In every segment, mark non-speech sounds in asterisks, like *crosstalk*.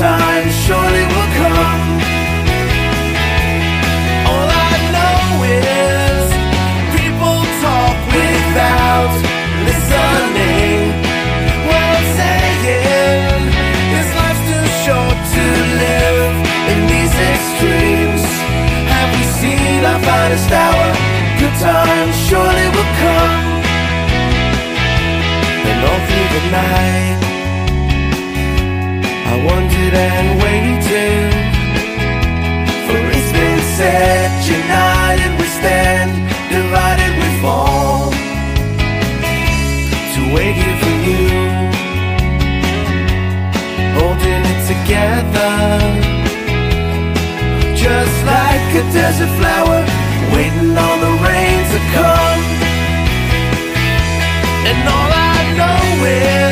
Times surely will come. All I know is people talk without listening. What I'm saying is life's too short to live in these extremes. Have we seen our finest hour? Good times surely will come. And all through the night, I wondered and waited. For it's been said, united we stand, divided we fall. To wait here for you, holding it together. Just like a desert flower, waiting on the rain to come. And all I know is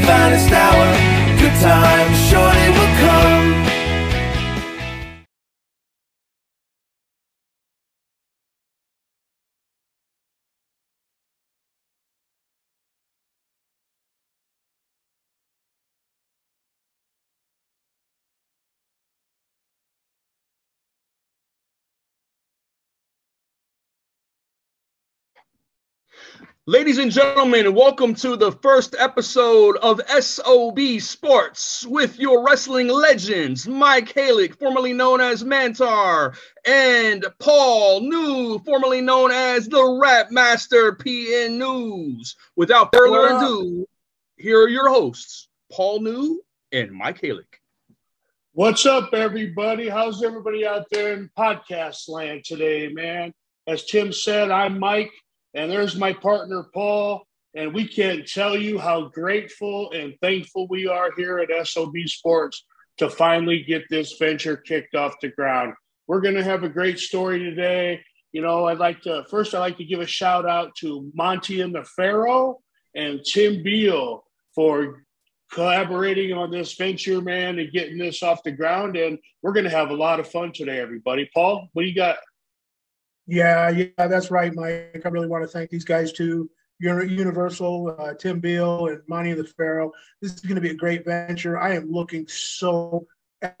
finest hour? Good times Ladies and gentlemen, welcome to the first episode of SOB Sports with your wrestling legends, Mike Halac, formerly known as Mantaur, and Paul Neu, formerly known as the Rap Master PN News. Without further ado, here are your hosts, Paul Neu and Mike Halac. What's up, everybody? How's everybody out there in podcast land today, man? As Tim said, I'm Mike, and there's my partner, Paul. And we can't tell you how grateful and thankful we are here at SOB Sports to finally get this venture kicked off the ground. We're going to have a great story today. you know, I'd like to first I'd like to give a shout out to Monty and the Pharaoh and Tim Beal for collaborating on this venture, man, and getting this off the ground. And we're going to have a lot of fun today, everybody. Paul, what do you got? Yeah, yeah, that's right, Mike. I really want to thank these guys too. Uni- Universal, uh, Tim Beal, and Monty the Pharaoh. This is going to be a great venture. I am looking so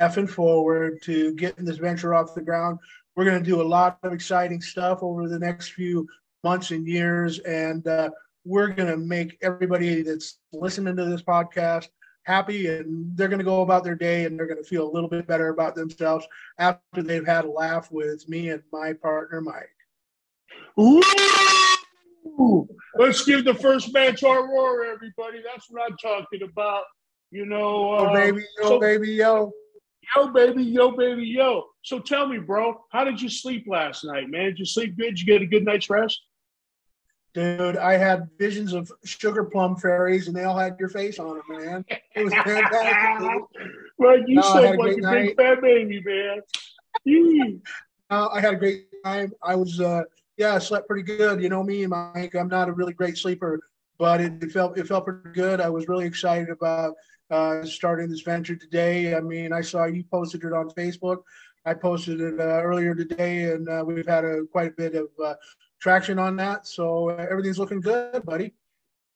effing forward to getting this venture off the ground. We're going to do a lot of exciting stuff over the next few months and years, and uh, we're going to make everybody that's listening to this podcast happy and they're going to go about their day and they're going to feel a little bit better about themselves after they've had a laugh with me and my partner mike Ooh, let's give the first match our roar, everybody. That's what I'm talking about. You know, oh uh, baby yo so- baby yo yo, baby, yo, baby, yo. So tell me, bro, how did you sleep last night, man? Did you sleep good? Did you get a good night's rest? Dude i had visions of sugar plum fairies and they all had your face on them man it was fantastic. *laughs* Like you No, said, like a great big fat baby, man. Uh, *laughs* I had a great time. I was, uh, yeah, I slept pretty good. You know me, Mike. I'm not a really great sleeper, but it, it felt it felt pretty good. I was really excited about uh, starting this venture today. I mean, I saw you posted it on Facebook. I posted it uh, earlier today, and uh, we've had a quite a bit of uh, traction on that. So uh, everything's looking good, buddy.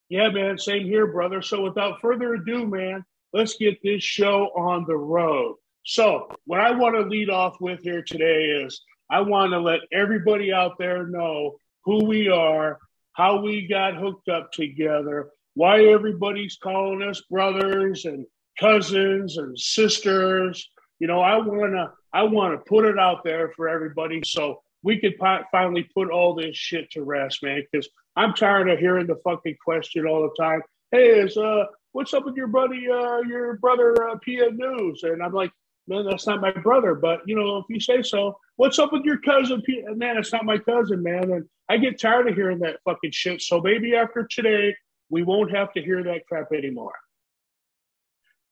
Yeah, man. Same here, brother. So without further ado, man, let's get this show on the road. So what I want to lead off with here today is I want to let everybody out there know who we are, how we got hooked up together, why everybody's calling us brothers and cousins and sisters. You know, I want to I want to put it out there for everybody so we could fi- finally put all this shit to rest, man. Because I'm tired of hearing the fucking question all the time. Hey, is uh, what's up with your buddy, uh, your brother, uh, PN News? And I'm like, man, that's not my brother. But you know, if you say so, what's up with your cousin? P-? Man, it's not my cousin, man. And I get tired of hearing that fucking shit. So maybe after today, we won't have to hear that crap anymore.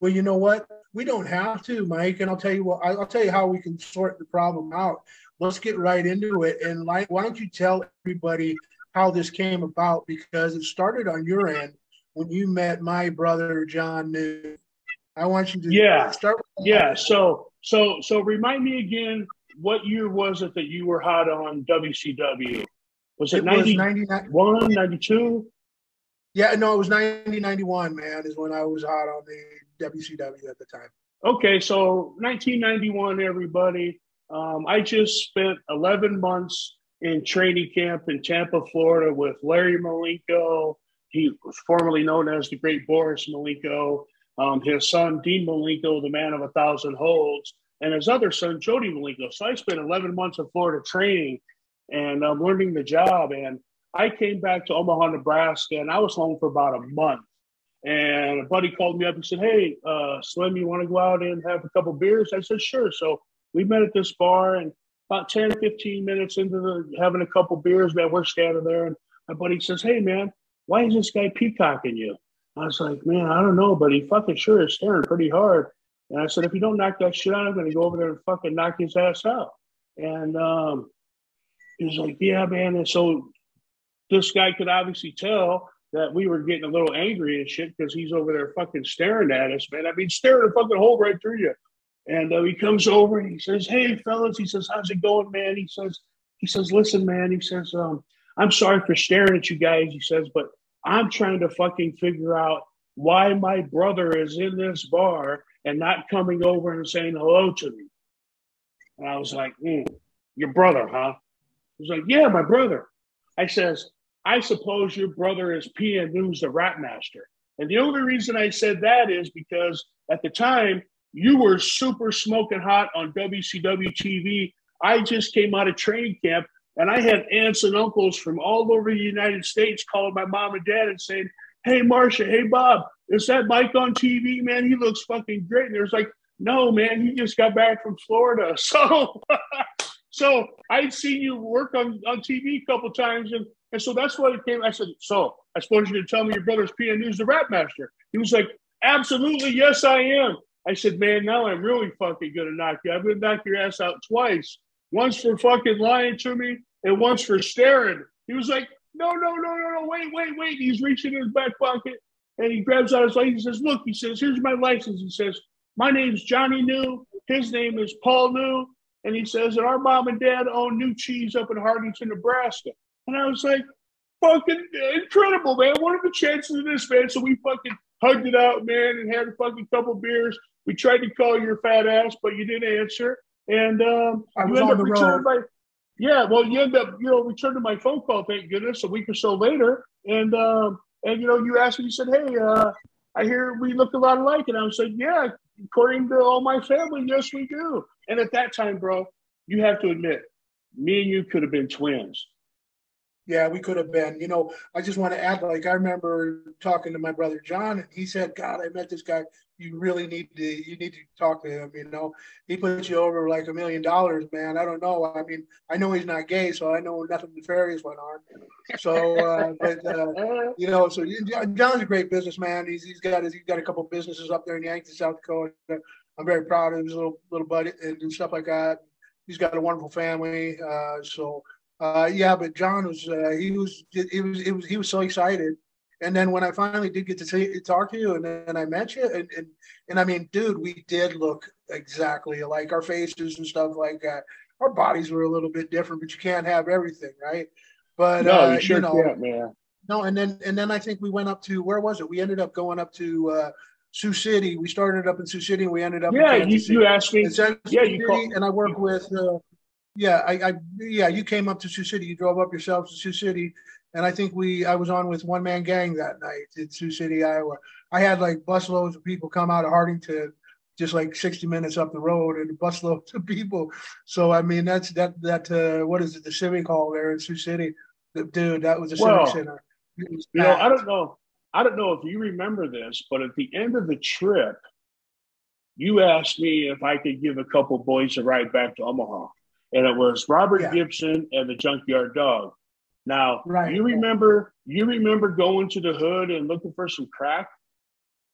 Well, you know what? We don't have to, Mike. And I'll tell you what. I'll tell you how we can sort the problem out. Let's get right into it. And like, why don't you tell everybody how this came about? Because it started on your end when you met my brother John Neu. I want you to Yeah. start. With Yeah. So so so remind me again, what year was it that you were hot on WCW? Was it, It was 91, 92? Yeah, no, it was 1991. Man, is when I was hot on the WCW at the time. Okay, so 1991, everybody. Um, I just spent 11 months in training camp in Tampa, Florida with Larry Malenko. He was formerly known as the Great Boris Malenko. Um, his son, Dean Malenko, the man of a thousand holds, and his other son, Jody Malenko. So I spent 11 months in Florida training and um, learning the job. And I came back to Omaha, Nebraska, and I was home for about a month. And a buddy called me up and said, Hey, uh, Slim, you want to go out and have a couple beers? I said, Sure. So we met at this bar, and about 10, 15 minutes into the, having a couple beers, man, we're standing there. And my buddy says, Hey, man, why is this guy peacocking you? I was like, Man, I don't know, but he fucking sure is staring pretty hard. And I said, If you don't knock that shit out, I'm going to go over there and fucking knock his ass out. And um, he was like, Yeah, man. And so this guy could obviously tell that we were getting a little angry and shit because he's over there fucking staring at us, man. I mean, staring a fucking hole right through you. And uh, he comes over and he says, "Hey, fellas," he says, "How's it going, man?" He says, "He says, listen, man," he says, um, "I'm sorry for staring at you guys," he says, "but I'm trying to fucking figure out why my brother is in this bar and not coming over and saying hello to me." And I was like, mm, "Your brother, huh?" He's like, "Yeah, my brother." I says, I suppose your brother is PN News, the rap master. And the only reason I said that is because at the time you were super smoking hot on WCW TV. I just came out of training camp and I had aunts and uncles from all over the United States calling my mom and dad and saying, Hey, Marcia, hey, Bob, is that Mike on TV, man? He looks fucking great. And there's like, No, man, he just got back from Florida. *laughs* So, so I'd seen you work on, on TV a couple times and and so that's what it came. I said, So I suppose going to tell me your brother's PN News, the rap master. He was like, Absolutely. Yes, I am. I said, Man, now I'm really fucking to knock you. Going to knock your ass out twice. once for fucking lying to me and once for staring. He was like, no, no, no, no, no, wait, wait, wait. He's reaching in his back pocket and he grabs out his license. He says, look, he says, here's my license. He says, my name's Johnny Neu. His name is Paul Neu. And he says that our mom and dad own new cheese up in Hartington, Nebraska. And I was like, fucking incredible, man. What are the chances of this, man? So we fucking hugged it out, man, and had a fucking couple beers. We tried to call your fat ass, but you didn't answer. And um, I was on up the road. my yeah. Well, you end up you know returning my phone call, thank goodness, a week or so later. And um, and you know you asked me, you said, hey, uh, I hear we look a lot alike, and I was like, yeah, according to all my family, yes, we do. And at that time, bro, you have to admit, me and you could have been twins. Yeah, we could have been. You know, I just want to add, like, I remember talking to my brother John, and he said, "God, I met this guy. You really need to, you need to talk to him. You know, he puts you over like a million dollars, man. I don't know. I mean, I know he's not gay, so I know nothing nefarious went on. So, uh, *laughs* but uh, you know, so John's a great businessman. He's he's got his, he's got a couple businesses up there in Yankton, South Dakota. I'm very proud of his little little buddy and, and stuff like that. He's got a wonderful family. Uh, so uh, yeah, but John was uh, he was he was it was he was so excited. And then when I finally did get to see, talk to you, and then I met you, and, and and I mean, dude, we did look exactly like Our faces and stuff like that. Our bodies were a little bit different, but you can't have everything, right? But no, uh, you sure you know, can't, man. no, and then and then I think we went up to where was it? We ended up going up to uh, Sioux City. We started up in Sioux City, and we ended up. Yeah, you, City. you asked me. Yeah, you called. and I work with. Uh, yeah, I, I yeah, you came up to Sioux City. You drove up yourself to Sioux City, and I think we I was on with one man gang that night in Sioux City, Iowa. I had like busloads of people come out of Hartington, just like sixty minutes up the road, and busloads of people. So I mean, that's that that uh, what is it? The Civic Hall there in Sioux City. Dude, that was a Well, Civic Center. You know, I don't know. I don't know if you remember this, but at the end of the trip, you asked me if I could give a couple boys a ride back to Omaha, and it was Robert Yeah. Gibson and the Junkyard Dog. Now, Right. you remember you remember going to the hood and looking for some crack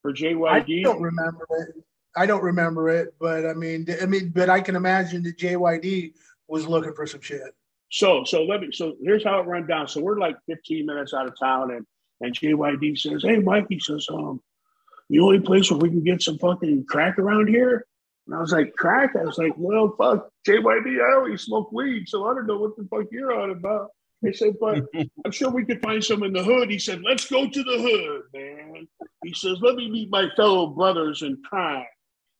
for JYD? I don't remember it. I don't remember it, but I mean, I mean, but I can imagine that JYD was looking for some shit. So so let me so here's how it run down. So we're like 15 minutes out of town and and JYD says, Hey Mike, he says, um, the only place where we can get some fucking crack around here. And I was like, crack? I was like, well, fuck, JYD, I always smoke weed, so I don't know what the fuck you're on about. He said, but *laughs* I'm sure we could find some in the hood. He said, let's go to the hood, man. He says, let me meet my fellow brothers in crime.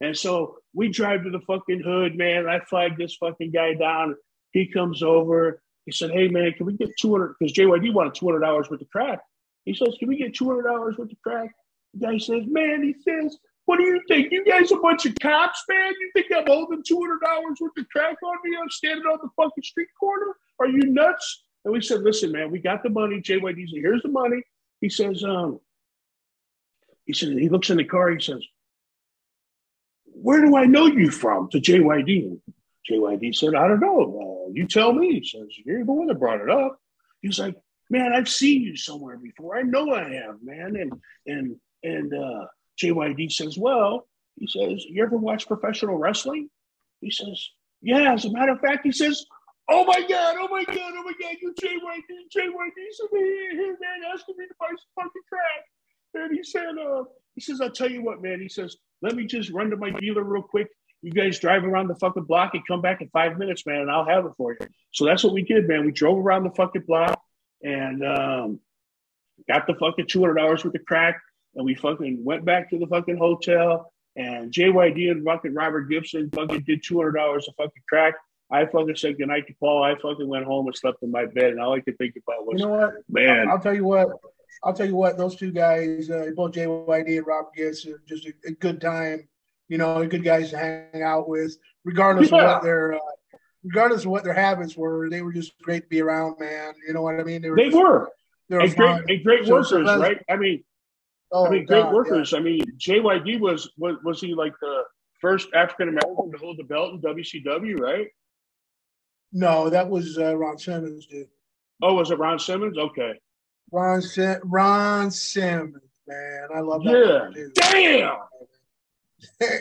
And so we drive to the fucking hood, man. I flag this fucking guy down. He comes over. He said, hey, man, can we get 200? Because JYD wanted $200 worth of crack. He says, can we get $200 worth of crack? The guy says, man, he says, what do you think? You guys a bunch of cops, man? You think I'm holding $200 worth of crack on me? I'm standing on the fucking street corner? Are you nuts? And we said, listen, man, we got the money. JYD said, here's the money. He says, um, he said, he looks in the car. He says, where do I know you from? To JYD. JYD said, I don't know. Uh, you tell me. He says, you're the one that brought it up. He's like, man, I've seen you somewhere before. I know I have, man. And and and uh, JYD says, well, he says, you ever watch professional wrestling? He says, yeah. As a matter of fact, he says, oh my god, oh my god, oh my god, you JYD, JYD said, hey, hey man, asking me to buy some fucking crack. And he said, uh, he says, I'll tell you what, man. He says, let me just run to my dealer real quick. You guys drive around the fucking block and come back in five minutes, man, and I'll have it for you. So that's what we did, man. We drove around the fucking block and um, got the fucking two hundred dollars worth of crack, and we fucking went back to the fucking hotel. And JYD and fucking Robert Gibson fucking did two hundred dollars of fucking crack. I fucking said goodnight to Paul. I fucking went home and slept in my bed, and all I could think about was, You know what? man, I'll tell you what. I'll tell you what. Those two guys, uh, both JYD and Rob Gibson, are just a, a good time. You know, good guys to hang out with, regardless Yeah. of what their, uh, regardless of what their habits were. They were just great to be around, man. You know what I mean? they just- were. They were and great, and great So- workers, right? I mean, Oh, I mean, great God, workers. I mean, JYD was was was he like the first African American to hold the belt in WCW, right? No, that was uh, Ron Simmons, dude. Oh, was it Ron Simmons? Okay. Ron Sim- Ron Simmons, man. I love that. Yeah. dude. Damn.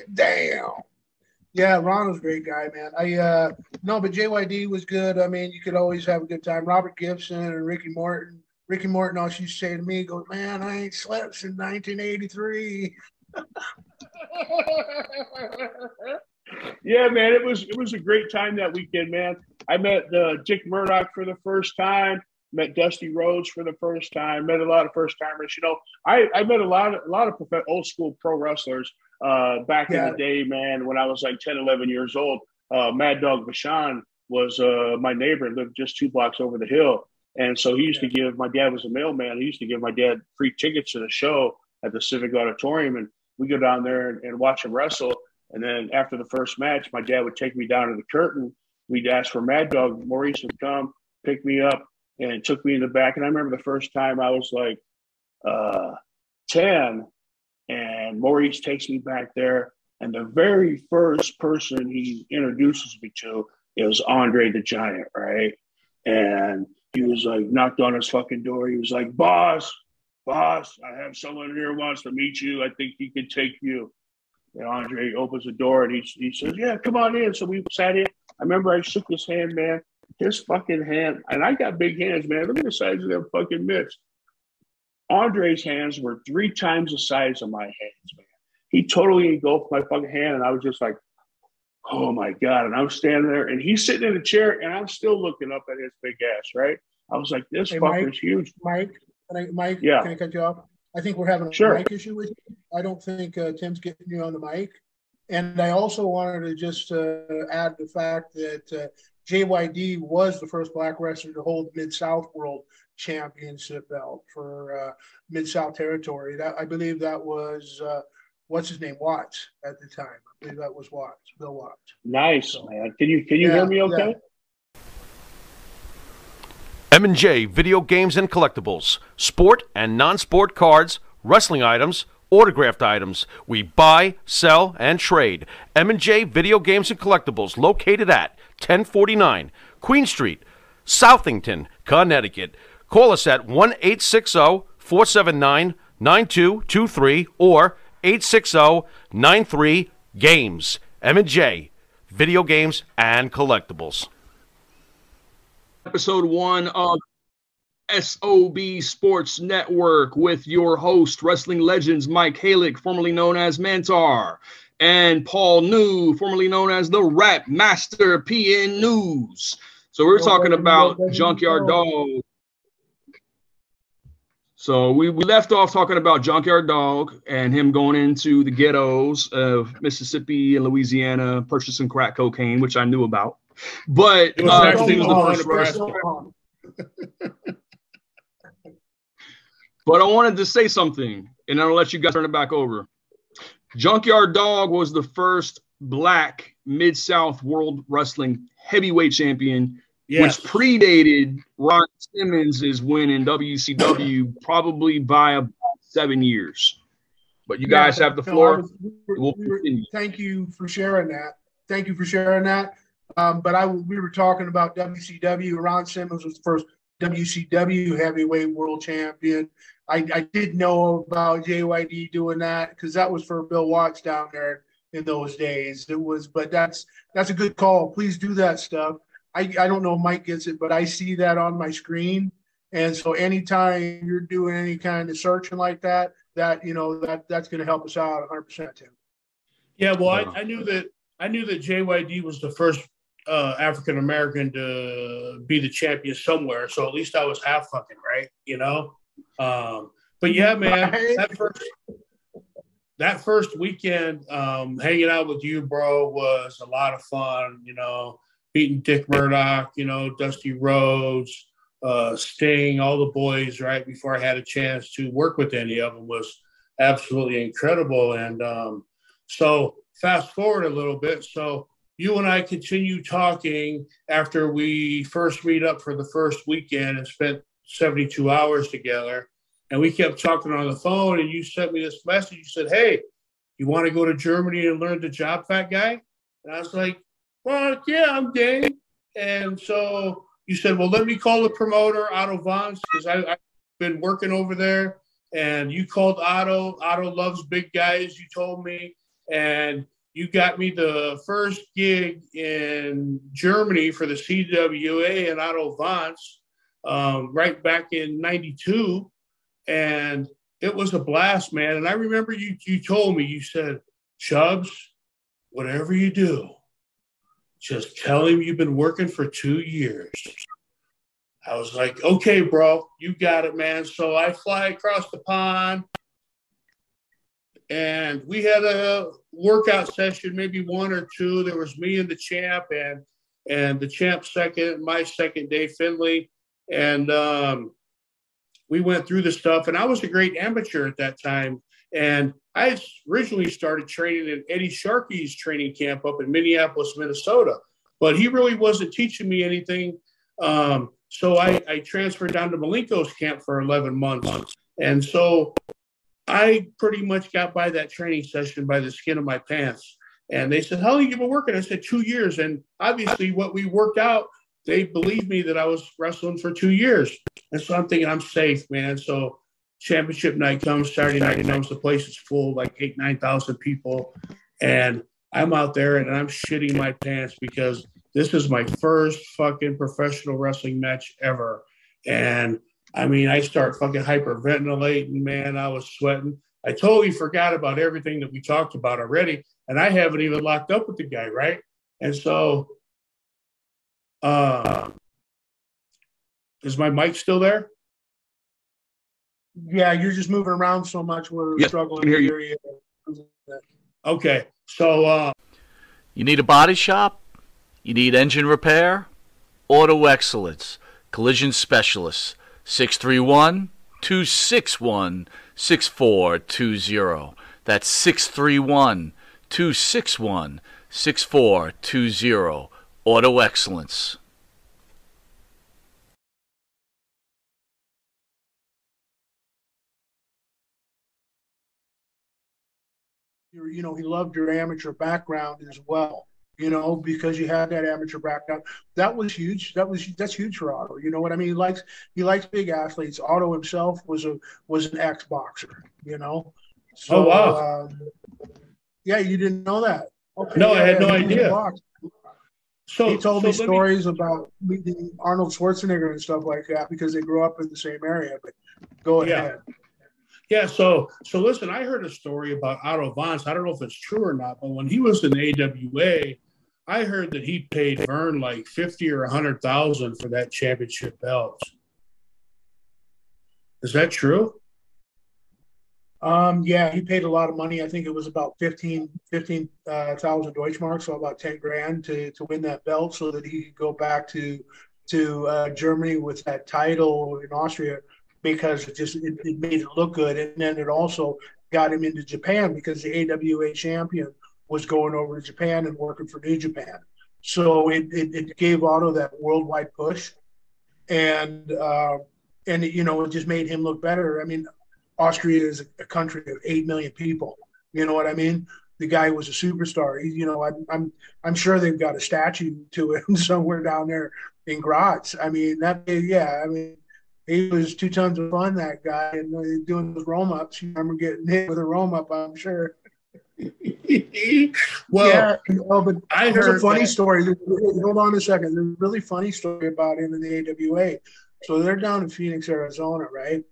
*laughs* Damn. Yeah, Ron was a great guy, man. I uh no, but JYD was good. I mean, you could always have a good time. Robert Gibson and Ricky Morton. Ricky Morton used to say to me, "Goes, man, I ain't slept since 1983." *laughs* yeah, man, it was it was a great time that weekend, man. I met uh, Dick Murdoch for the first time. Met Dusty Rhodes for the first time. Met a lot of first timers. You know, I, I met a lot of a lot of prof- old school pro wrestlers uh, back Yeah. in the day, man. When I was like 10, 11 years old, uh, Mad Dog Vachon was uh, my neighbor. And lived just two blocks over the hill, and so he used to give. My dad was a mailman. He used to give my dad free tickets to the show at the Civic Auditorium, and we go down there and, and watch him wrestle. And then after the first match, my dad would take me down to the curtain. We'd ask for Mad Dog. Maurice would come, pick me up, and took me in the back. And I remember the first time I was like uh, 10, and Maurice takes me back there. And the very first person he introduces me to is Andre the Giant, right? And he was like, knocked on his fucking door. He was like, Boss, boss, I have someone here wants to meet you. I think he can take you. And Andre opens the door and he, he says, Yeah, come on in. So we sat in. I remember I shook his hand, man. His fucking hand, and I got big hands, man. Look at the size of them fucking mitts. Andre's hands were three times the size of my hands, man. He totally engulfed my fucking hand, and I was just like, oh my God. And I was standing there, and he's sitting in a chair, and I'm still looking up at his big ass, right? I was like, this Hey, fucker's Mike? huge. Mike, can I, Mike, Yeah. can I cut you off? I think we're having a Sure. mic issue with you. I don't think uh, Tim's getting you on the mic. And I also wanted to just uh, add the fact that uh, JYD was the first black wrestler to hold Mid South World Championship belt for uh, Mid South Territory. That I believe that was uh, what's his name Watts at the time. I believe that was Watts, Bill Watts. Nice, man. Can you can you Yeah, hear me okay? yeah. M&J Video Games and Collectibles. Sport and non-sport cards, wrestling items, autographed items. We buy, sell, and trade. M&J Video Games and Collectibles located at 1049 Queen Street, Southington, Connecticut. Call us at 1-860-479-9223 or 860-93-GAMES. M&J Video Games and Collectibles. Episode one of SOB Sports Network with your host, wrestling legends Mike Halac, formerly known as Mantaur, and Paul Neu, formerly known as the Rap Master PN News. So we're talking about Junkyard Dog. So we, we left off talking about Junkyard Dog and him going into the ghettos of Mississippi and Louisiana, purchasing crack cocaine, which I knew about. But It was uh, actually was the first wrestler. But I wanted to say something, and I'll let you guys turn it back over. Junkyard Dog was the first black Mid South World Wrestling heavyweight champion, Yes. which predated Ron Simmons' win in WCW probably by about seven years. But you guys Yeah, have the no, floor. was- we were- we were- thank you for sharing that. Thank you for sharing that. Um, but I we were talking about WCW. Ron Simmons was the first WCW heavyweight world champion. I, I did know about JYD doing that because that was for Bill Watts down there in those days. It was, but that's that's a good call. Please do that stuff. I, I don't know if Mike gets it, but I see that on my screen. And so anytime you're doing any kind of searching like that, that you know that that's going to help us out 100 percent, Tim. Yeah, well, I, I knew that I knew that JYD was the first uh, African American to be the champion somewhere. So at least I was half fucking right, you know. Um, but yeah, man, that first that first weekend, um, hanging out with you, bro, was a lot of fun. You know, beating Dick Murdoch, you know, Dusty Rhodes, uh, Sting, all the boys. Right before I had a chance to work with any of them was absolutely incredible. And um, so fast forward a little bit. So you and I continue talking after we first meet up for the first weekend and spent 72 hours together. And we kept talking on the phone, and you sent me this message. You said, Hey, you want to go to Germany and learn the job, fat guy? And I was like, Well, yeah, I'm game. And so you said, Well, let me call the promoter, Otto Wanz, because I've been working over there. And you called Otto. Otto loves big guys, you told me. And you got me the first gig in Germany for the CWA and Otto Wanz um, right back in 92. And it was a blast, man. And I remember you, you told me, you said, Chubbs, whatever you do, just tell him you've been working for two years. I was like, okay, bro, you got it, man. So I fly across the pond and we had a workout session, maybe one or two. There was me and the champ, and and the champ second, my second, day, Finlay, and um, we went through the stuff. And I was a great amateur at that time, and I originally started training at Eddie Sharkey's training camp up in Minneapolis, Minnesota, but he really wasn't teaching me anything. Um, so I, I transferred down to Malenko's camp for 11 months. And so I pretty much got by that training session by the skin of my pants. And they said, How long you been working? I said, Two years. And obviously, what we worked out, they believed me that I was wrestling for two years. And so I'm thinking, I'm safe, man. So championship night comes, Saturday night comes, the place is full, like eight, 9,000 people. And I'm out there and I'm shitting my pants because this is my first fucking professional wrestling match ever. And I mean, I start fucking hyperventilating, man. I was sweating. I totally forgot about everything that we talked about already. And I haven't even locked up with the guy, right? And so, uh, is my mic still there? Yeah, you're just moving around so much. We're Yeah, struggling can hear to you. you. Okay. So, uh, You need a body shop? You need engine repair? Auto Excellence, Collision Specialists, 631 261 6420. That's 631 261 6420. Auto Excellence. You know, he loved your amateur background as well. You know, because you had that amateur background. That was huge. That was that's huge for Otto. You know what I mean? He likes he likes big athletes. Otto himself was a was an ex boxer. You know. Oh, wow. um, yeah, you didn't know that. Okay, No, I had no idea. So he told so me stories about meeting Arnold Schwarzenegger and stuff like that because they grew up in the same area. But go Yeah. ahead. Yeah, so so listen, I heard a story about Otto Wanz. I don't know if it's true or not, but when he was in AWA, I heard that he paid Vern like fifty or a hundred thousand for that championship belt. Is that true? Um, yeah, he paid a lot of money. I think it was about 15 15,000 uh, Deutschmark, so about 10 grand to, to win that belt so that he could go back to to uh, Germany with that title in Austria because it just it, it made it look good. And then it also got him into Japan because the AWA champion was going over to Japan and working for New Japan. So it, it, it gave Otto that worldwide push. And uh, and you know, it just made him look better. I mean, Austria is a country of eight million people. You know what I mean? The guy was a superstar. He, you know, I'm, I'm, I'm sure they've got a statue to him *laughs* somewhere down there in Graz. I mean, that, yeah, I mean, he was two tons of fun. That guy and uh, doing those roam ups. You remember getting hit with a roam up? I'm sure. *laughs* Well, yeah, no, but I there's heard a funny that- story. Hold on a second. There's a really funny story about him in the AWA. So they're down in Phoenix, Arizona, right?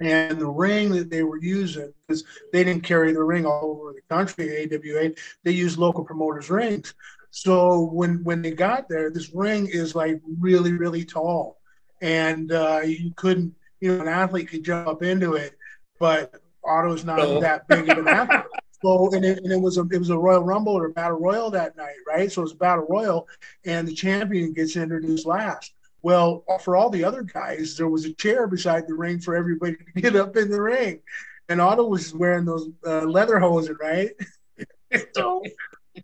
And the ring that they were using, because they didn't carry the ring all over the country, AWA, they used local promoters' rings. So when when they got there, this ring is like really, really tall, and uh, you couldn't, you know, an athlete could jump up into it, but Otto's not No. that big of an *laughs* athlete. So and it, and it was a it was a Royal Rumble or a Battle Royal that night, right? So it was Battle Royal, and the champion gets introduced last. Well, for all the other guys, there was a chair beside the ring for everybody to get up in the ring, and Otto was wearing those uh, lederhosen, right? *laughs* so,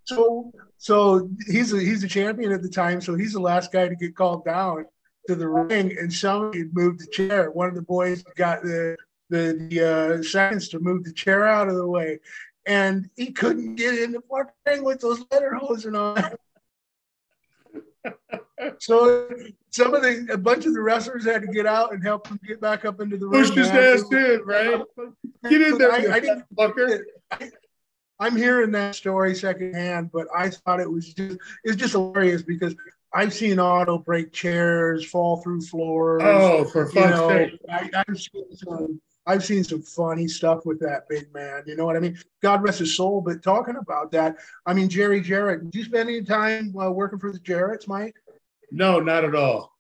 so, so he's a, he's a champion at the time, so he's the last guy to get called down to the ring, and somebody moved the chair. One of the boys got the the, the uh, seconds to move the chair out of the way, and he couldn't get in the parking with those lederhosen on. *laughs* so some of the a bunch of the wrestlers had to get out and help him get back up into the ring. Pushed his ass in, right? Get in there, I, you I didn't fucker. I'm hearing that story secondhand, but I thought it was just it's just hilarious because I've seen Otto break chairs, fall through floors. Oh, for you fuck's know, sake. I, I've seen some I've seen some funny stuff with that big man. You know what I mean? God rest his soul. But talking about that, I mean Jerry Jarrett. Did you spend any time uh, working for the Jarretts, Mike? No, not at all.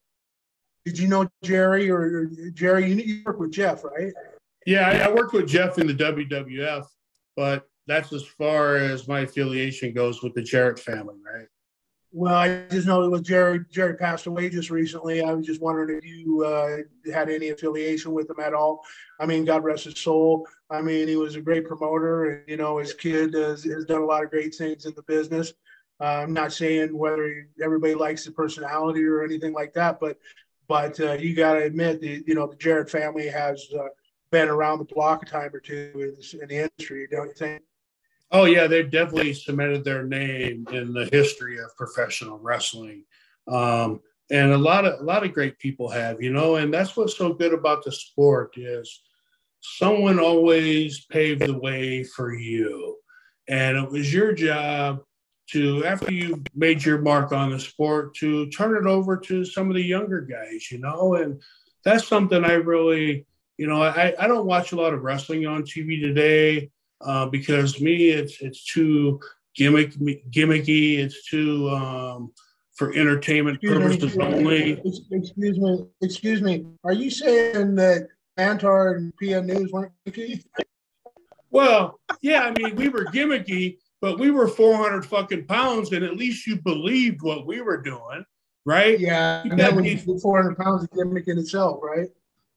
Did you know Jerry or, or Jerry? You, you work with Jeff, right? Yeah, I, I worked with Jeff in the WWF, but that's as far as my affiliation goes with the Jarrett family, right? Well, I just know it was Jerry. Jerry passed away just recently. I was just wondering if you uh, had any affiliation with him at all. I mean, God rest his soul. I mean, he was a great promoter, and you know, his kid has, has done a lot of great things in the business. Uh, I'm not saying whether everybody likes the personality or anything like that, but but uh, you got to admit, the, you know, the Jarrett family has uh, been around the block a time or two in, in the industry, don't you think? Oh yeah, they definitely cemented their name in the history of professional wrestling, um, and a lot of a lot of great people have, you know, and that's what's so good about the sport is someone always paved the way for you, and it was your job to after you made your mark on the sport to turn it over to some of the younger guys, you know, and that's something I really, you know, I, I don't watch a lot of wrestling on TV today uh, because me, it's it's too gimmick gimmicky. It's too um, for entertainment purposes only. Excuse me, excuse me. Are you saying that Antar and PN News weren't gimmicky? Well, yeah, I mean, we were gimmicky, but we were 400 fucking pounds, and at least you believed what we were doing, right? Yeah, You and that was these- 400 pounds of gimmick in itself, right?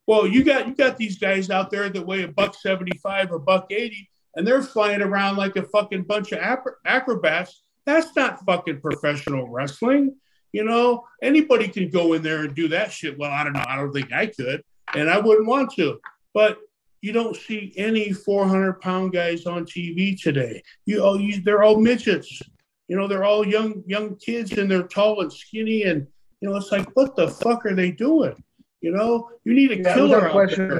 Well, you got you got these guys out there that weigh a buck seventy five or buck eighty, and they're flying around like a fucking bunch of acrobats. That's not fucking professional wrestling. You know, anybody can go in there and do that shit. Well, I don't know. I don't think I could, and I wouldn't want to. But you don't see any 400 pound guys on TV today. You, oh, you they're all midgets. You know, they're all young young kids, and they're tall and skinny, and you know, it's like, what the fuck are they doing? You know, you need a Yeah, killer without out question there.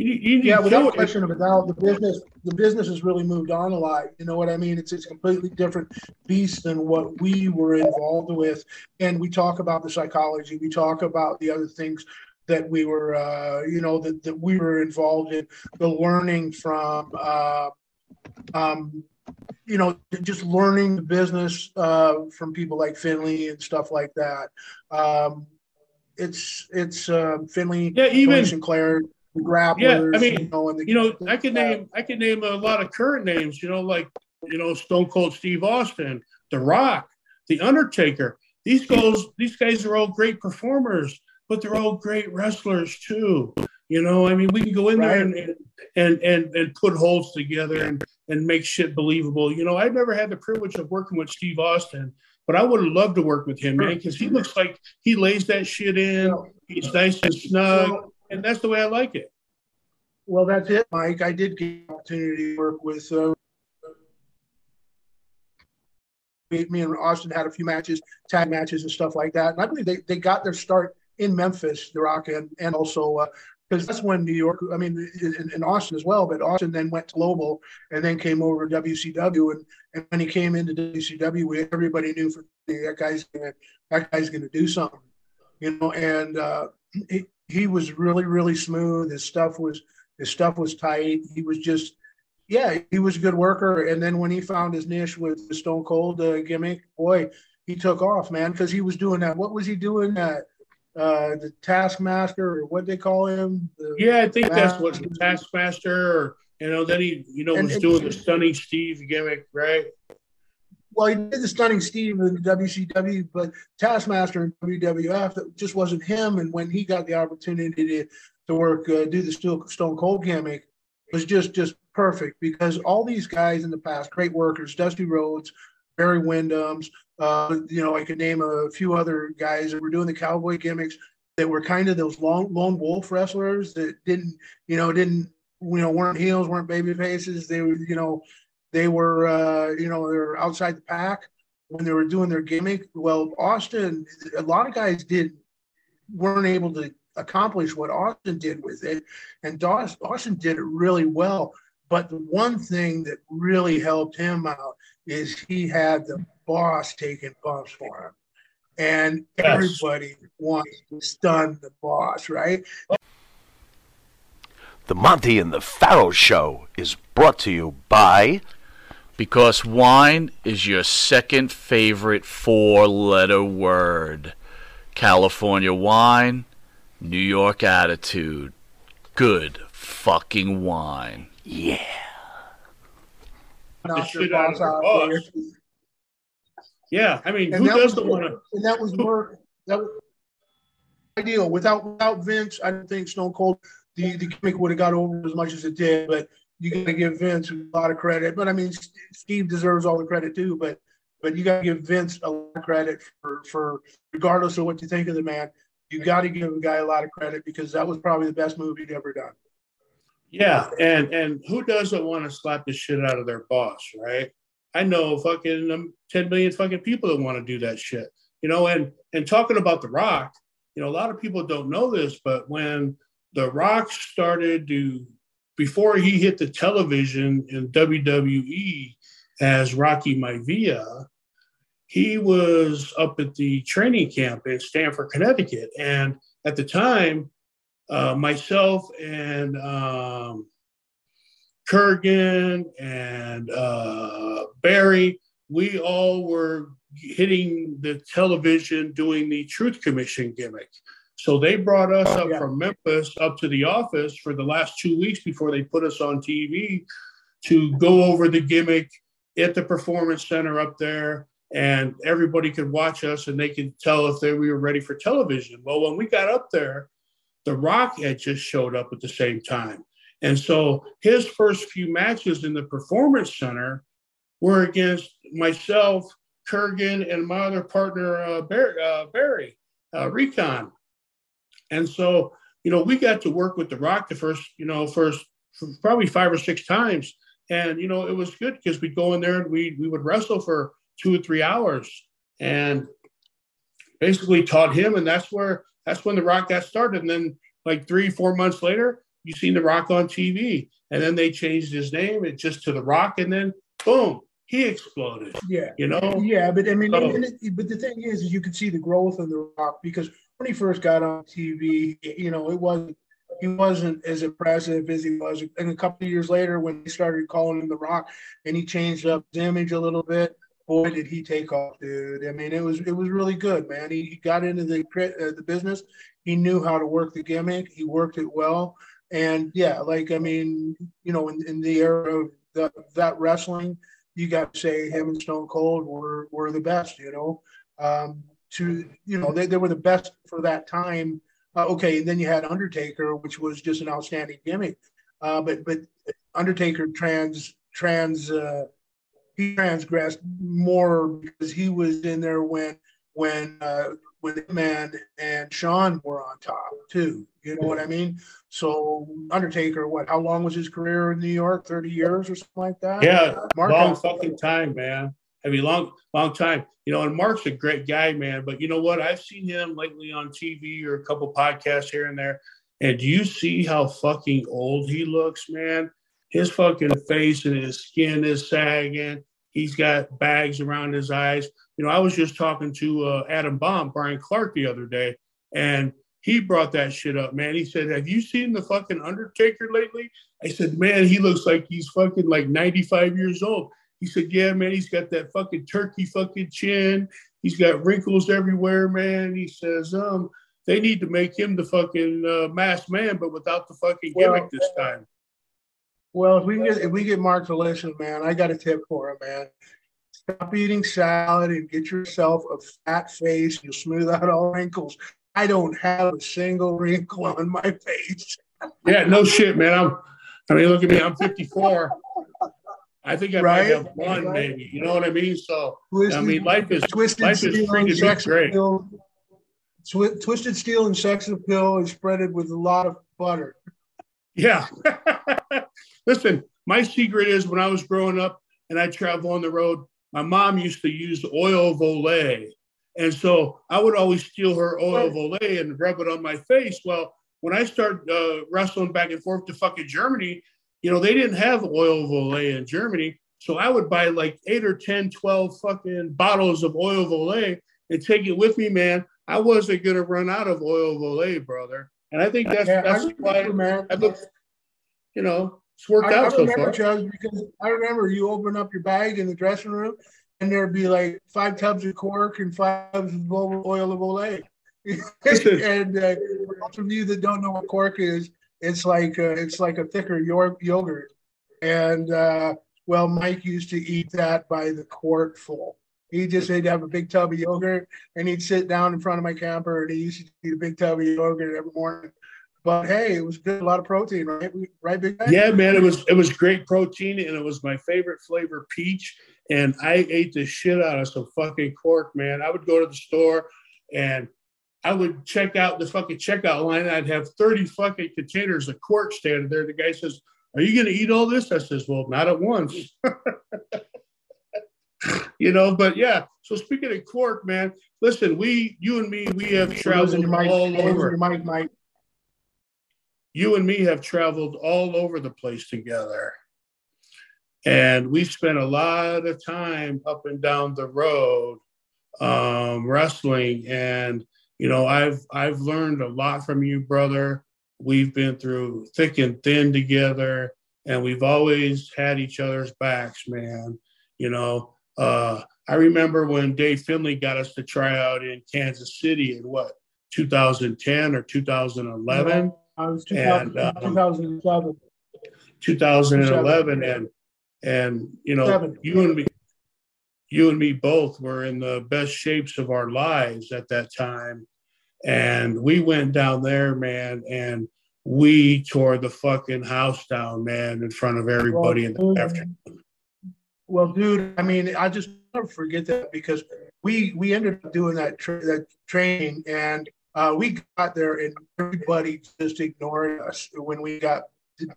Of a doubt. You, you Yeah, without question of a doubt, the business the business has really moved on a lot. You know what I mean? It's it's a completely different beast than what we were involved with. And we talk about the psychology. We talk about the other things that we were, uh, you know, that, that we were involved in. The learning from, uh, um, you know, just learning the business uh, from people like Finlay and stuff like that. Um, it's it's um, Finlay, Yeah, even- Sinclair, the grapplers. Yeah, I mean, you know, the, you know, I could name I could name a lot of current names. You know, like you know, Stone Cold Steve Austin, The Rock, The Undertaker. These guys, these guys are all great performers, but they're all great wrestlers too. You know, I mean, we can go in there and and and and put holes together and and make shit believable. You know, I've never had the privilege of working with Steve Austin, but I would have loved to work with him, man, because he looks like he lays that shit in. He's nice and snug, and that's the way I like it. Well, that's it, Mike. I did get the opportunity to work with. Uh, me, and Austin had a few matches, tag matches, and stuff like that. And I believe they, they got their start in Memphis, The Rock, and and also because that's when New York, I mean, in, in Austin as well. But Austin then went global and then came over to WCW. And, and when he came into WCW, we, everybody knew for that guy's gonna that guy's gonna do something, you know. And uh, he was really really smooth. His stuff was his stuff was tight. He was just yeah, he was a good worker. And then when he found his niche with the Stone Cold uh, gimmick, boy, he took off, man, because he was doing that. What was he doing? That uh, the Taskmaster or what they call him? Yeah, I think that's what the Taskmaster, or you know, then he, you know, And- was and- doing the Stunning Steve gimmick, right? Well, he did the Stunning Steve in the WCW, but Taskmaster in WWF, just wasn't him. And when he got the opportunity to, to work, uh, do the Stone Cold gimmick, was just just perfect because all these guys in the past, great workers, Dusty Rhodes, Barry Windham's, uh, you know, I could name a few other guys that were doing the cowboy gimmicks that were kind of those long lone wolf wrestlers that didn't, you know, didn't, you know, weren't heels, weren't baby faces. They were, you know, they were, uh, you know, they were outside the pack when they were doing their gimmick. Well, Austin, a lot of guys did weren't able to accomplish what Austin did with it, and Austin did it really well. But the one thing that really helped him out is he had the boss taking bumps for him. And Yes. everybody wants to stun the boss, right? The Monty and the Pharaoh Show is brought to you by. Because wine is your second favorite four letter word. California wine, New York attitude. Good fucking wine. Yeah. Knock shit their out of boss their out boss. there. Yeah, I mean, And who that was doesn't want to? and that was more that was ideal. Without without Vince, I don't think Stone Cold the the gimmick would have got over as much as it did. But you got to give Vince a lot of credit. But I mean, Steve deserves all the credit too. But but you got to give Vince a lot of credit for for regardless of what you think of the man. You got to give a guy a lot of credit because that was probably the best movie he'd ever done. Yeah, and and who doesn't want to slap the shit out of their boss, right? I know fucking um, ten million fucking people that want to do that shit, you know. And and talking about The Rock, you know, a lot of people don't know this, but when The Rock started to, before he hit the television in WWE as Rocky Maivia, he was up at the training camp in Stamford, Connecticut, and at the time, uh, myself and um, Kurgan and uh, Barry, we all were hitting the television doing the Truth Commission gimmick. So they brought us up from Memphis up to the office for the last two weeks before they put us on TV to go over the gimmick at the performance center up there and everybody could watch us and they could tell if they, we were ready for television. Well, when we got up there, The Rock had just showed up at the same time. And so his first few matches in the performance center were against myself, Kurgan, and my other partner, uh, Barry, uh, Barry uh, Recon. And so, you know, we got to work with The Rock the first, you know, first probably five or six times. And, you know, it was good because we'd go in there and we, we would wrestle for two or three hours and basically taught him. And that's where, that's when The Rock got started. And then like three, four months later, you seen The Rock on TV. And then they changed his name it just to The Rock. And then boom, he exploded. Yeah, You know? Yeah, but I mean, So- it, but the thing is, is you could see the growth in the Rock because when he first got on TV, you know, it wasn't he wasn't as impressive as he was. And a couple of years later, when they started calling him the Rock, and he changed up his image a little bit, boy, did he take off, dude! I mean, it was it was really good, man. He, he got into the uh, the business. He knew how to work the gimmick. He worked it well, and yeah, like I mean, you know, in, in the era of the, that wrestling, you got to say him and Stone Cold were were the best. You know, um, to you know they, they were the best for that time. Uh, okay, and then you had Undertaker, which was just an outstanding gimmick. Uh, but but Undertaker trans trans uh, he transgressed more because he was in there when when uh, when Man and Shawn were on top too. You know what I mean? So Undertaker, what? How long was his career in New York? Thirty years or something like that. Yeah, Mark long fucking time, man. I mean, long, long time. You know, and Mark's a great guy, man. But you know what? I've seen him lately on TV or a couple podcasts here and there. And do you see how fucking old he looks, man? His fucking face and his skin is sagging. He's got bags around his eyes. You know, I was just talking to uh, Adam Bomb, Bryan Clark, the other day, and he brought that shit up, man. He said, Have you seen the fucking Undertaker lately? I said, Man, he looks like he's fucking like 95 years old. He said, Yeah, man, he's got that fucking turkey fucking chin. He's got wrinkles everywhere, man. He says, um, they need to make him the fucking uh, masked man, but without the fucking gimmick Well, this time. Well, if we get if we get Mark to listen, man, I got a tip for him, man. Stop eating salad and get yourself a fat face. You'll smooth out all wrinkles. I don't have a single wrinkle on my face. Yeah, no shit, man. I'm. I mean, look at me. I'm 54. *laughs* I think I Right? might have one, Right. maybe. You know what I mean? So, I mean, life is twisted life is steel and sex great. appeal. Twi- twisted steel and sex appeal is spreaded with a lot of butter. Yeah. *laughs* Listen, my secret is when I was growing up and I travel on the road, my mom used to use oil of Olay. And so I would always steal her oil of Olay and rub it on my face. Well, when I started uh, wrestling back and forth to fucking Germany, you know, they didn't have oil of Olay in Germany. So I would buy like eight or 10, 12 fucking bottles of oil of Olay and take it with me, man. I wasn't going to run out of oil of Olay, brother. And I think that's, Yeah, I that's why remember, man. I look, you know, it's worked I, out I so remember, far. Because I remember you open up your bag in the dressing room, and there'd be like five tubs of quark and five tubs of oil oil of Olay. and uh, for those of you that don't know what quark is, it's like it's like a thicker yogurt. And uh, well, Mike used to eat that by the quart full. He just he'd have a big tub of yogurt, and he'd sit down in front of my camper, and he used to eat a big tub of yogurt every morning. But hey, it was good, a lot of protein, right? Right, big guy? Yeah, man, it was it was great protein and it was my favorite flavor, peach. And I ate the shit out of some fucking quark, man. I would go to the store and I would check out the fucking checkout line. I'd have 30 fucking containers of quark standing there. The guy says, Are you gonna eat all this? I says, Well, not at once. *laughs* you know, but yeah. So speaking of quark, man, listen, we you and me, we have traveled mic, all over mic, Mike. you and me have traveled all over the place together. And we spent a lot of time up and down the road um, wrestling. And, you know, I've I've learned a lot from you, brother. We've been through thick and thin together, and we've always had each other's backs, man. You know, uh, I remember when Dave Finlay got us to try out in Kansas City in what 2010 or 2011. I was And, um, 2007. 2011 and and you know Seven. you and me you and me both were in the best shapes of our lives at that time and we went down there man and we tore the fucking house down man in front of everybody in the afternoon Well, dude, I mean, I just never forget that because we we ended up doing that tra- that training, and uh, we got there, and everybody just ignored us when we got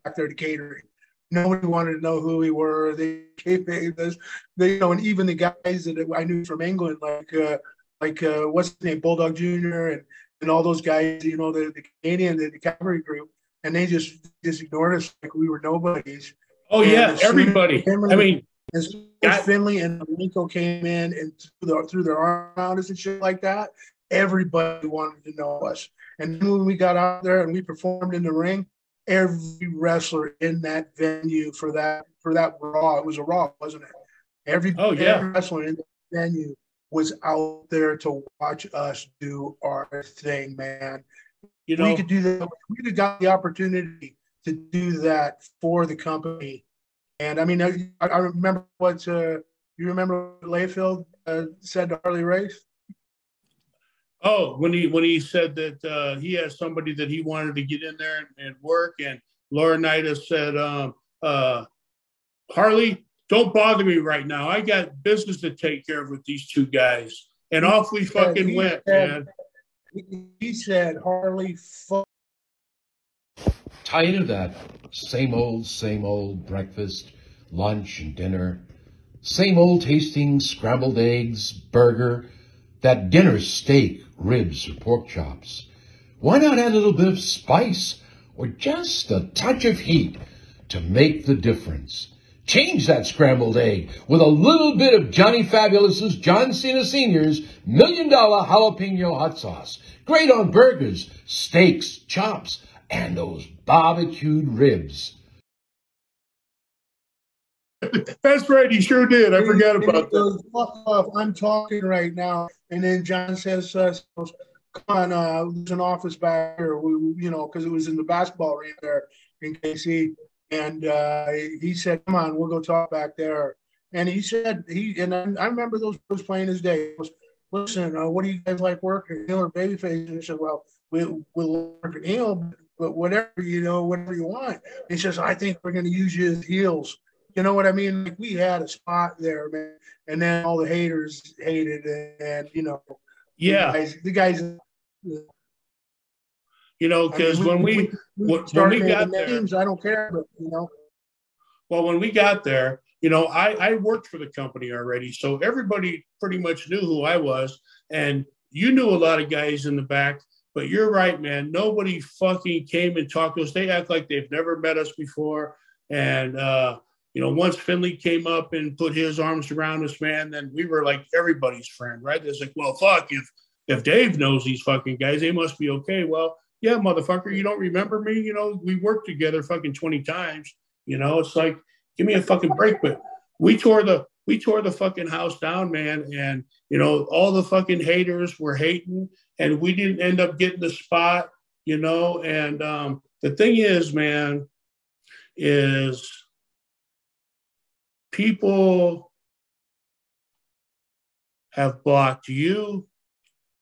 back there to catering. Nobody wanted to know who we were. They gave us, they you know, and even the guys that I knew from England, like uh, like uh, what's his name, Bulldog Junior, and and all those guys, you know, the, the Canadian, the, the Calgary group, and they just just ignored us like we were nobodies. oh And yeah everybody Finlay- i mean as as Finlay and Malenko came in and threw, the, threw their arm around us and shit like that, everybody wanted to know us. And then when we got out there and we performed in the ring, every wrestler in that venue for that for that raw, it was a raw, wasn't it? Every, Oh, yeah. every wrestler in the venue was out there to watch us do our thing, man. you know we could do that. We could have got the opportunity to do that for the company. And I mean, I, I remember what uh, you remember what Layfield uh, said to Harley Race. Oh, when he when he said that uh, he had somebody that he wanted to get in there and, and work, and Laurinaitis said, um, uh, "Harley, don't bother me right now. I got business to take care of with these two guys." And off we fucking he went, said- man. He, he said, "Harley, fuck." Tired of that same old, same old breakfast, lunch, and dinner. Same old tasting scrambled eggs, burger, that dinner steak, ribs, or pork chops. Why not add a little bit of spice or just a touch of heat to make the difference? Change that scrambled egg with a little bit of Johnny Fabulous's John Cena Sr.'s Million Dollar Jalapeno Hot Sauce. Great on burgers, steaks, chops, and those barbecued ribs. *laughs* That's right, he sure did. I forgot about that. off! I'm talking right now. And then John says, uh, "Come on, uh, there's an office back here." We, you know, because it was in the basketball arena there in KC. And uh, he said, "Come on, we'll go talk back there." And he said, "He and I, remember those was plain as day. He goes, Listen, uh, what do you guys like working, heel or babyface?" And he said, "Well, we, we'll work at heel, but whatever you know, whatever you want." He says, "I think we're going to use you as heels." You know what I mean? Like we had a spot there, man, and then all the haters hated it, and you know, Yeah. the guys, the guys You know, I because mean, when we, we when, when we got there, names, I don't care, but you know, Well, when we got there, you know, I, I worked for the company already. So everybody pretty much knew who I was. And you knew a lot of guys in the back, but you're right, man. Nobody fucking came and talked to us. They act like they've never met us before. And uh, you know, once Finlay came up and put his arms around us, man, then we were like everybody's friend, right? It's like, well, fuck, if if Dave knows these fucking guys, they must be okay. Well, yeah, motherfucker, you don't remember me? You know, we worked together fucking 20 times. You know, it's like, give me a fucking break. But we tore the we tore the fucking house down, man. And you know, all the fucking haters were hating, and we didn't end up getting the spot, you know. And um, the thing is, man, is people have blocked you,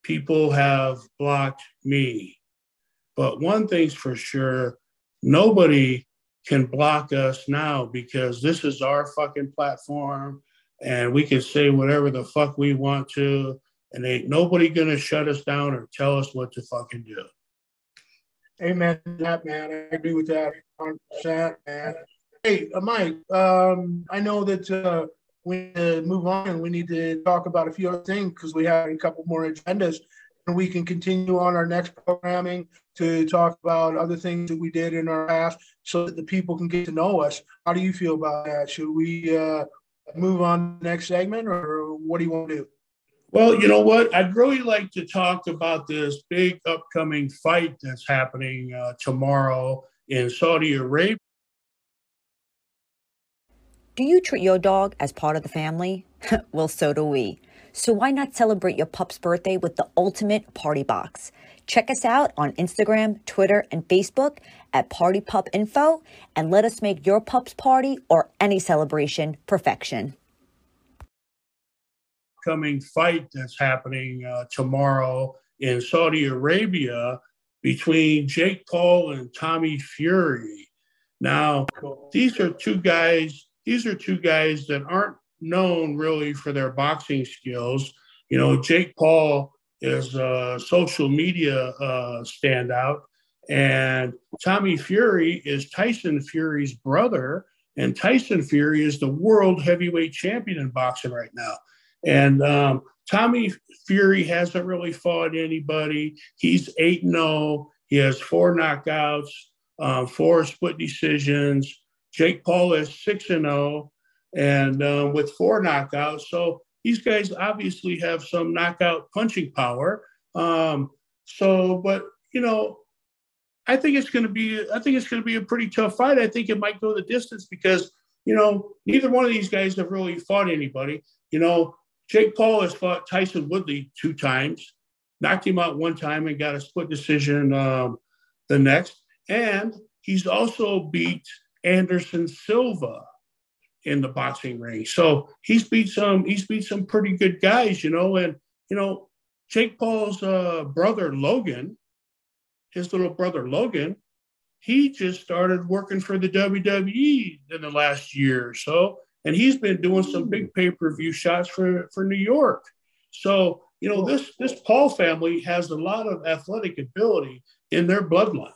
people have blocked me. But one thing's for sure nobody can block us now because this is our fucking platform and we can say whatever the fuck we want to and ain't nobody gonna shut us down or tell us what to fucking do. Amen that, man. I agree with that 100%, man. Hey, uh, Mike, um, I know that uh, we need to move on and we need to talk about a few other things because we have a couple more agendas and we can continue on our next programming to talk about other things that we did in our past so that the people can get to know us. How do you feel about that? Should we uh, move on next segment or what do you want to do? Well, you know what? I'd really like to talk about this big upcoming fight that's happening uh, tomorrow in Saudi Arabia. Do you treat your dog as part of the family? *laughs* well, so do we. So why not celebrate your pup's birthday with the ultimate party box? Check us out on Instagram, Twitter, and Facebook at Party Pup Info and let us make your pup's party or any celebration perfection. Coming fight that's happening uh, tomorrow in Saudi Arabia between Jake Paul and Tommy Fury. Now, these are two guys these are two guys that aren't known really for their boxing skills. You know, Jake Paul is a social media uh, standout, and Tommy Fury is Tyson Fury's brother. And Tyson Fury is the world heavyweight champion in boxing right now. And um, Tommy Fury hasn't really fought anybody. He's 8 0. He has four knockouts, uh, four split decisions. Jake Paul is 6 and 0 and uh, with four knockouts. So these guys obviously have some knockout punching power. Um, so, but you know, I think it's going to be I think it's going to be a pretty tough fight. I think it might go the distance because you know neither one of these guys have really fought anybody. You know, Jake Paul has fought Tyron Woodley two times, knocked him out one time, and got a split decision um, the next, and he's also beat Anderson Silva in the boxing ring. So he's beat some he's beat some pretty good guys, you know, and you know, Jake Paul's uh, brother Logan, his little brother Logan, he just started working for the WWE in the last year or so, and he's been doing some big pay-per-view shots for for New York. So, you know, this this Paul family has a lot of athletic ability in their bloodline.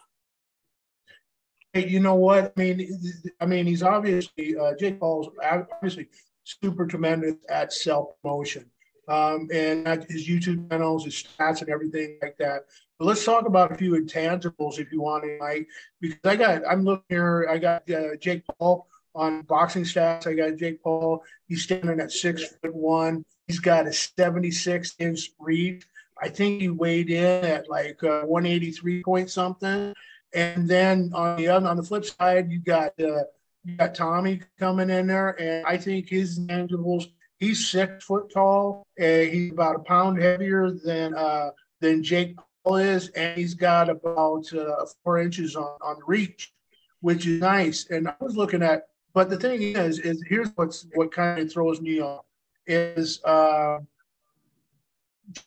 You know what? I mean, I mean, he's obviously uh, Jake Paul's obviously super tremendous at self promotion, um, and his YouTube channels, his stats, and everything like that. But let's talk about a few intangibles if you want to, Mike, because I got I'm looking here. I got uh, Jake Paul on boxing stats. I got Jake Paul. He's standing at six foot one. He's got a 76 inch reach. I think he weighed in at like uh, 183 point something. And then on the other, on the flip side, you got uh, you got Tommy coming in there, and I think his intangibles. He's six foot tall, and he's about a pound heavier than uh, than Jake Paul is, and he's got about uh, four inches on on reach, which is nice. And I was looking at, but the thing is, is here's what's what kind of throws me off is uh.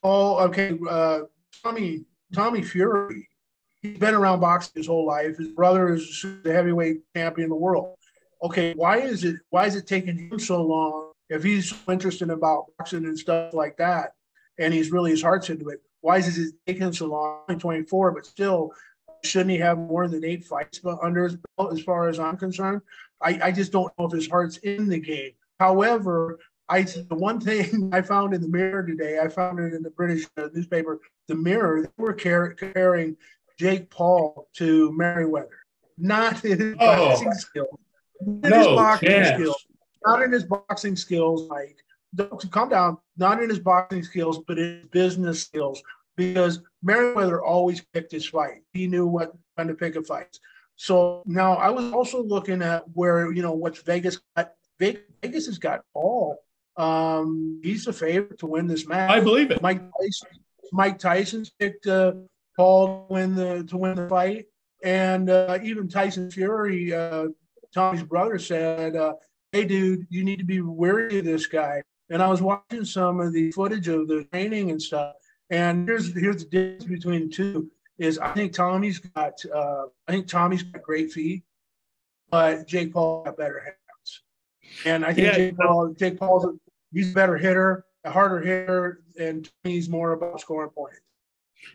Okay, uh, Tommy Tommy Fury he's been around boxing his whole life. His brother is the heavyweight champion of the world. Okay, why is it why is it taking him so long if he's so interested about boxing and stuff like that, and he's really his heart's into it? Why is it taking so long? 24, but still, shouldn't he have more than eight fights under his belt? As far as I'm concerned, I, I just don't know if his heart's in the game. However, I the one thing *laughs* I found in the Mirror today, I found it in the British uh, newspaper, the Mirror. They were carrying Jake Paul to Mayweather, not in his Oh. boxing skills. in No his boxing skills, not in his boxing skills, Mike. Don't calm down. Not in his boxing skills, but in his business skills. Because Mayweather always picked his fight. He knew what when to pick a fight. So now I was also looking at where you know what's Vegas got. Vegas has got all. Um, he's a favorite to win this match. I believe it. Mike Tyson. Mike Tyson's picked uh, Paul to win the to win the fight, and uh, even Tyson Fury, uh, Tommy's brother, said, uh, "Hey, dude, you need to be wary of this guy." And I was watching some of the footage of the training and stuff, and here's here's the difference between the two: is I think Tommy's got uh, I think Tommy's got great feet, but Jake Paul got better hands, and I think Yeah. Jake Paul Jake Paul's a, he's a better hitter, a harder hitter, and Tommy's more about scoring points.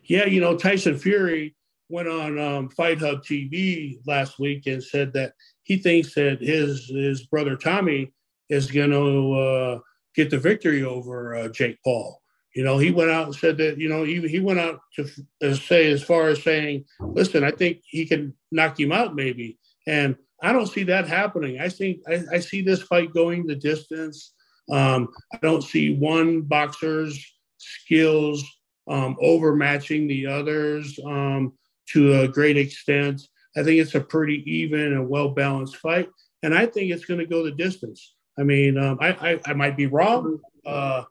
Yeah, you know, Tyson Fury went on um, Fight Hub TV last week and said that he thinks that his his brother Tommy is going to uh, get the victory over uh, Jake Paul. You know, he went out and said that. You know, he he went out to say as far as saying, "Listen, I think he can knock him out, maybe." And I don't see that happening. I think I, I see this fight going the distance. Um, I don't see one boxer's skills um, overmatching the others um, to a great extent. I think it's a pretty even and well balanced fight, and I think it's going to go the distance. I mean, um, I, I I might be wrong. Uh,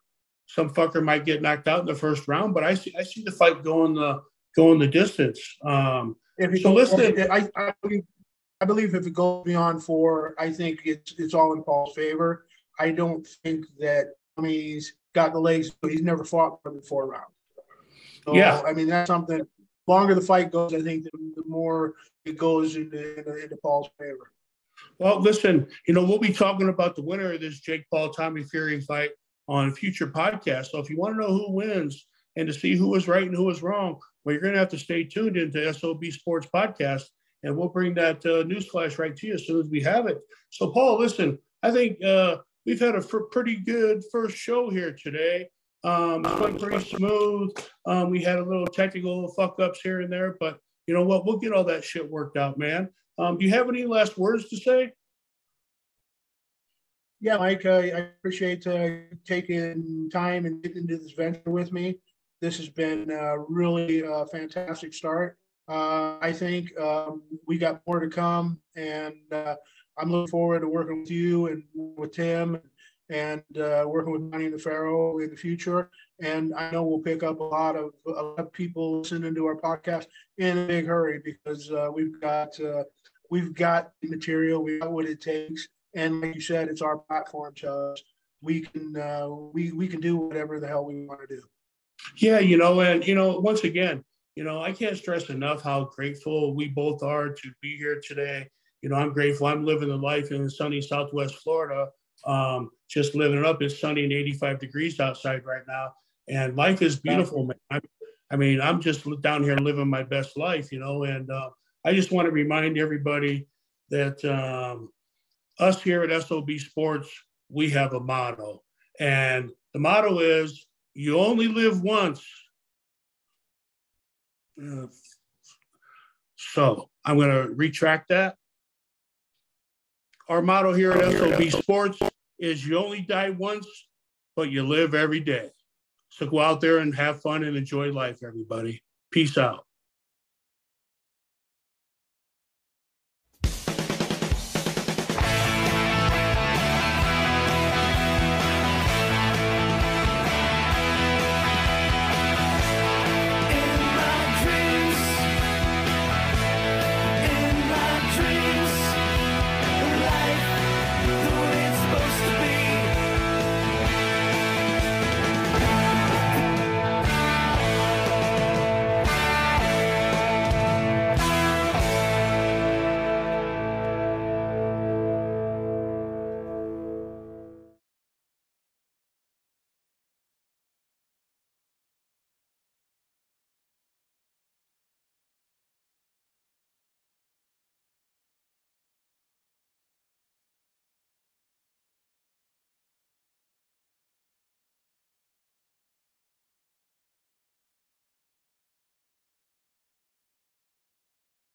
some fucker might get knocked out in the first round, but I see I see the fight going the going the distance. Um, If so listen, I, I, believe, I believe if it goes beyond four, I think it's it's all in Paul's favor. I don't think that Tommy's got the legs. but He's never fought more than four rounds. So, Yeah. I mean that's something. Longer the fight goes, I think the, more it goes into, into Paul's favor. Well, listen, you know, we'll be talking about the winner of this Jake Paul Tommy Fury fight on future podcasts. So if you want to know who wins and to see who was right and who was wrong, well, you're going to have to stay tuned into SOB Sports Podcast, and we'll bring that uh, newsflash right to you as soon as we have it. So, Paul, listen, I think uh, we've had a f- pretty good first show here today. Um, went pretty smooth. Um, we had a little technical fuck ups here and there, but you know what? We'll get all that shit worked out, man. Um, do you have any last words to say? Yeah, Mike, I, appreciate uh, taking time and getting into this venture with me. This has been a really a fantastic start. Uh, I think um, we got more to come, and uh, I'm looking forward to working with you and with Tim and uh, working with Money and the Pharaoh in the future. And I know we'll pick up a lot of a lot of people listening to our podcast in a big hurry because uh, we've got uh, we've got material, we got what it takes, and like you said, it's our platform, so we can uh, we we can do whatever the hell we want to do. Yeah, you know, and you know, once again, you know, I can't stress enough how grateful we both are to be here today. You know, I'm grateful. I'm living the life in sunny Southwest Florida. Um, just living it up. It's sunny and 85 degrees outside right now, and life is beautiful, man. I, I mean, I'm just down here living my best life, you know. And uh, I just want to remind everybody that um, us here at SOB Sports, we have a motto, and the motto is you only live once. Uh, so I'm going to retract that. Our motto here at SOB Sports is you only die once, but you live every day. So go out there and have fun and enjoy life, everybody. Peace out.